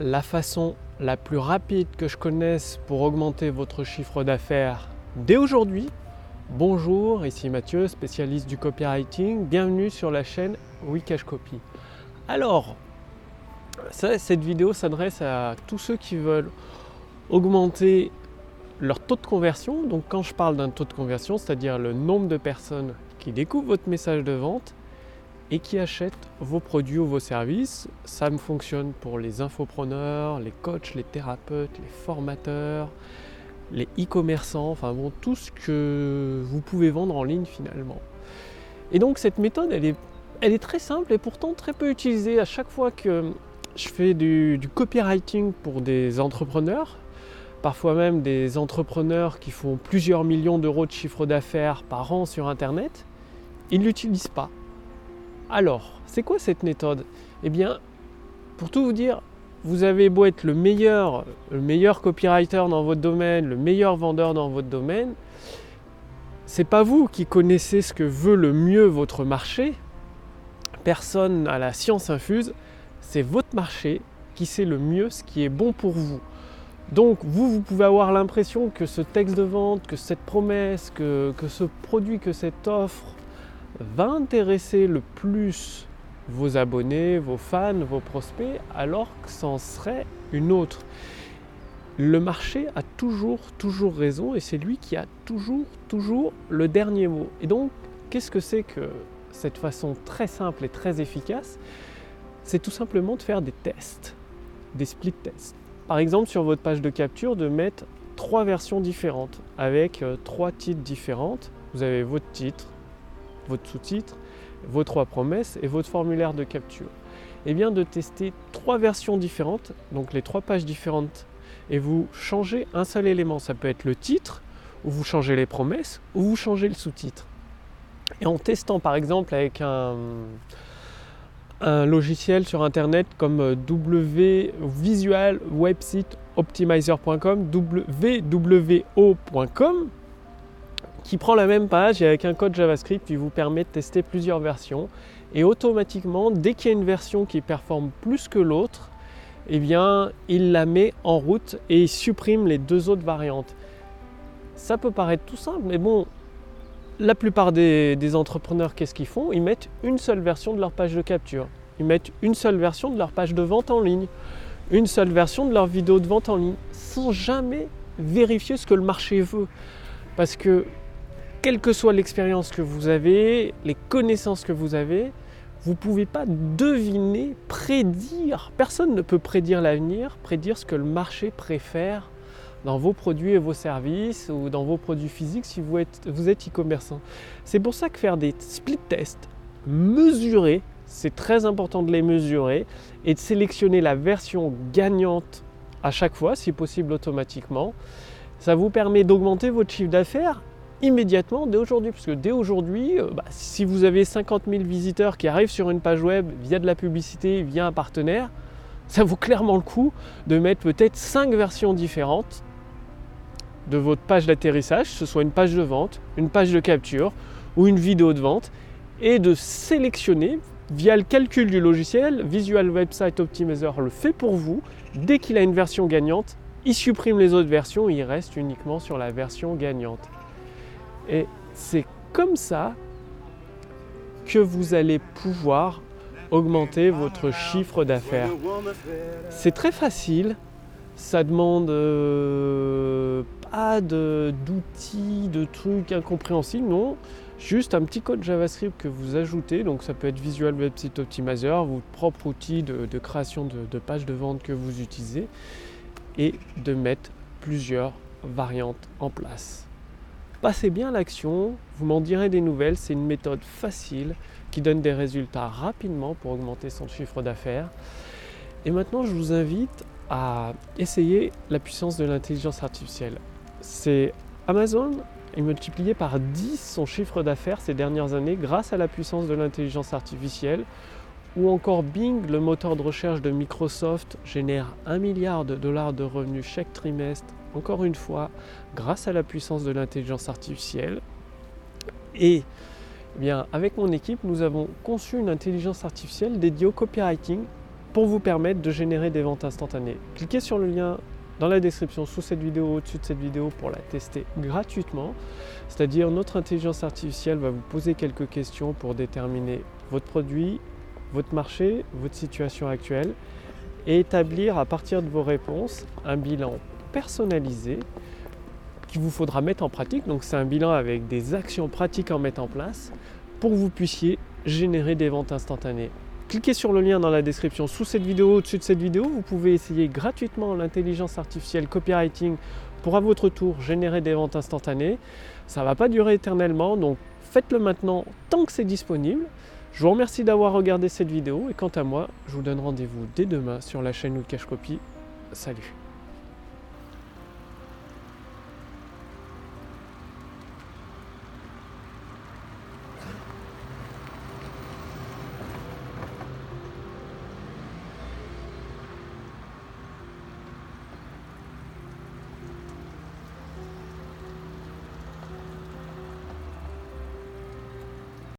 la façon la plus rapide que je connaisse pour augmenter votre chiffre d'affaires dès aujourd'hui. Bonjour, ici Mathieu, spécialiste du copywriting. Bienvenue sur la chaîne Wikash Copy. Alors, cette vidéo s'adresse à tous ceux qui veulent augmenter leur taux de conversion. Donc quand je parle d'un taux de conversion, c'est-à-dire le nombre de personnes qui découvrent votre message de vente et qui achètent vos produits ou vos services. Ça me fonctionne pour les infopreneurs, les coachs, les thérapeutes, les formateurs, les e-commerçants, enfin bon, tout ce que vous pouvez vendre en ligne finalement. Et donc cette méthode, elle est, elle est très simple et pourtant très peu utilisée. À chaque fois que je fais du, du copywriting pour des entrepreneurs, parfois même des entrepreneurs qui font plusieurs millions d'euros de chiffre d'affaires par an sur Internet, ils ne l'utilisent pas. Alors, c'est quoi cette méthode? Eh bien, pour tout vous dire, vous avez beau être le meilleur, le meilleur copywriter dans votre domaine, le meilleur vendeur dans votre domaine, c'est pas vous qui connaissez ce que veut le mieux votre marché. Personne n'a la science infuse, c'est votre marché qui sait le mieux ce qui est bon pour vous. Donc vous, vous pouvez avoir l'impression que ce texte de vente, que cette promesse, que, que ce produit, que cette offre va intéresser le plus vos abonnés, vos fans, vos prospects, alors que c'en serait une autre. Le marché a toujours, toujours raison et c'est lui qui a toujours, toujours le dernier mot. Et donc, qu'est-ce que c'est que cette façon très simple et très efficace? C'est tout simplement de faire des tests, des split tests. Par exemple, sur votre page de capture, de mettre trois versions différentes avec euh, trois titres différentes. Vous avez votre titre, votre sous-titre, vos trois promesses et votre formulaire de capture. Et eh bien de tester trois versions différentes, donc les trois pages différentes, et vous changez un seul élément. Ça peut être le titre, ou vous changez les promesses, ou vous changez le sous-titre. Et en testant par exemple avec un, logiciel sur internet comme w Optimizer.com, wwo.com, qui prend la même page et avec un code JavaScript qui vous permet de tester plusieurs versions. Et automatiquement, dès qu'il y a une version qui performe plus que l'autre, eh bien, il la met en route et il supprime les deux autres variantes. Ça peut paraître tout simple, mais bon, la plupart des, des entrepreneurs, qu'est-ce qu'ils font? Ils mettent une seule version de leur page de capture. Ils mettent une seule version de leur page de vente en ligne. Une seule version de leur vidéo de vente en ligne. Sans jamais vérifier ce que le marché veut. Parce que quelle que soit l'expérience que vous avez, les connaissances que vous avez, vous ne pouvez pas deviner, prédire. Personne ne peut prédire l'avenir, prédire ce que le marché préfère dans vos produits et vos services ou dans vos produits physiques si vous êtes, e-commerçant. C'est pour ça que faire des split tests mesurés, c'est très important de les mesurer et de sélectionner la version gagnante à chaque fois, si possible automatiquement. Ça vous permet d'augmenter votre chiffre d'affaires immédiatement dès aujourd'hui. Parce que dès aujourd'hui, euh, bah, si vous avez 50 000 visiteurs qui arrivent sur une page web via de la publicité, via un partenaire, ça vaut clairement le coup de mettre peut-être 5 versions différentes de votre page d'atterrissage, ce soit une page de vente, une page de capture ou une vidéo de vente, et de sélectionner via le calcul du logiciel, Visual Website Optimizer le fait pour vous. Dès qu'il a une version gagnante, il supprime les autres versions, il reste uniquement sur la version gagnante. Et c'est comme ça que vous allez pouvoir augmenter votre chiffre d'affaires. C'est très facile, ça demande euh, pas d'outils, de, trucs incompréhensibles, non. Juste un petit code JavaScript que vous ajoutez, donc ça peut être Visual Website Optimizer, votre propre outil de, création de, de pages de vente que vous utilisez, et de mettre plusieurs variantes en place. Passez bien l'action, vous m'en direz des nouvelles, c'est une méthode facile qui donne des résultats rapidement pour augmenter son chiffre d'affaires. Et maintenant, je vous invite à essayer la puissance de l'intelligence artificielle. C'est Amazon a multiplié par 10 son chiffre d'affaires ces dernières années grâce à la puissance de l'intelligence artificielle. Ou encore Bing, le moteur de recherche de Microsoft, génère 1 milliard de dollars de revenus chaque trimestre encore une fois, grâce à la puissance de l'intelligence artificielle. Et eh bien, avec mon équipe, nous avons conçu une intelligence artificielle dédiée au copywriting pour vous permettre de générer des ventes instantanées. Cliquez sur le lien dans la description sous cette vidéo, au-dessus de cette vidéo pour la tester gratuitement. C'est-à-dire notre intelligence artificielle va vous poser quelques questions pour déterminer votre produit, votre marché, votre situation actuelle et établir à partir de vos réponses un bilan personnalisé qu'il vous faudra mettre en pratique. Donc c'est un bilan avec des actions pratiques à mettre en place pour que vous puissiez générer des ventes instantanées. Cliquez sur le lien dans la description sous cette vidéo, au-dessus de cette vidéo. Vous pouvez essayer gratuitement l'intelligence artificielle copywriting pour à votre tour générer des ventes instantanées. Ça ne va pas durer éternellement, donc faites-le maintenant tant que c'est disponible. Je vous remercie d'avoir regardé cette vidéo et quant à moi, je vous donne rendez-vous dès demain sur la chaîne Cash Copy. Salut